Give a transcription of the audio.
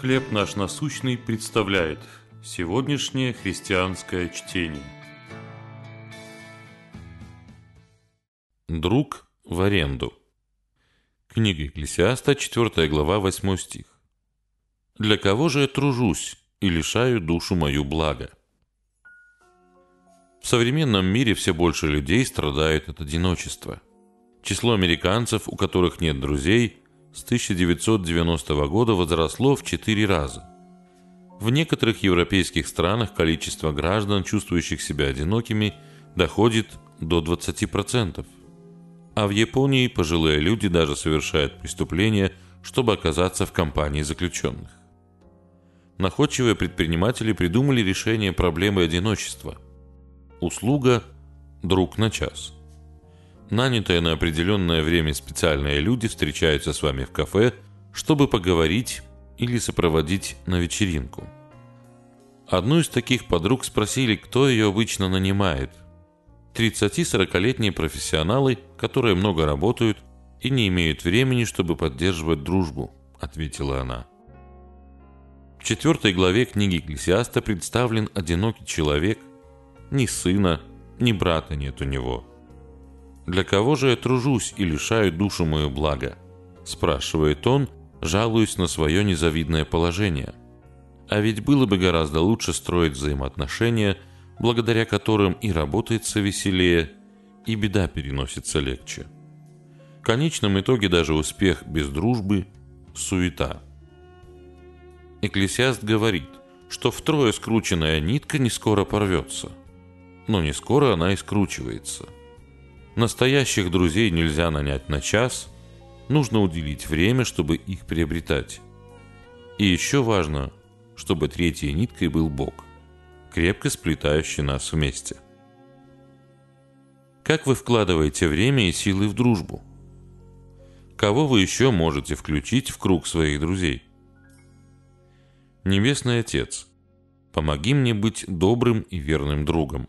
«Хлеб наш насущный» представляет сегодняшнее христианское чтение. Друг в аренду. Книга Екклесиаста, 4 глава, 8 стих. «Для кого же я тружусь и лишаю душу мою блага?» В современном мире все больше людей страдают от одиночества. Число американцев, у которых нет друзей, с 1990 года возросло в 4 раза. В некоторых европейских странах количество граждан, чувствующих себя одинокими, доходит до 20%. А в Японии пожилые люди даже совершают преступления, чтобы оказаться в компании заключенных. Находчивые предприниматели придумали решение проблемы одиночества. Услуга «друг на час». Нанятые на определенное время специальные люди встречаются с вами в кафе, чтобы поговорить или сопроводить на вечеринку. Одну из таких подруг спросили, кто ее обычно нанимает. 30-40-летние профессионалы, которые много работают и не имеют времени, чтобы поддерживать дружбу, ответила она. В четвертой главе книги Экклесиаста представлен одинокий человек, ни сына, ни брата нет у него – «Для кого же я тружусь и лишаю душу мою блага?» – спрашивает он, жалуясь на свое незавидное положение. А ведь было бы гораздо лучше строить взаимоотношения, благодаря которым и работается веселее, и беда переносится легче. В конечном итоге даже успех без дружбы – суета. Экклесиаст говорит, что втрое скрученная нитка не скоро порвется. Но не скоро она и скручивается – Настоящих друзей нельзя нанять на час, нужно уделить время, чтобы их приобретать. И еще важно, чтобы третьей ниткой был Бог, крепко сплетающий нас вместе. Как вы вкладываете время и силы в дружбу? Кого вы еще можете включить в круг своих друзей? Небесный Отец, помоги мне быть добрым и верным другом.